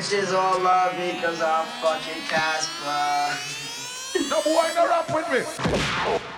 bitches all love me cause I'm fucking Casper. No boy, her rap with me.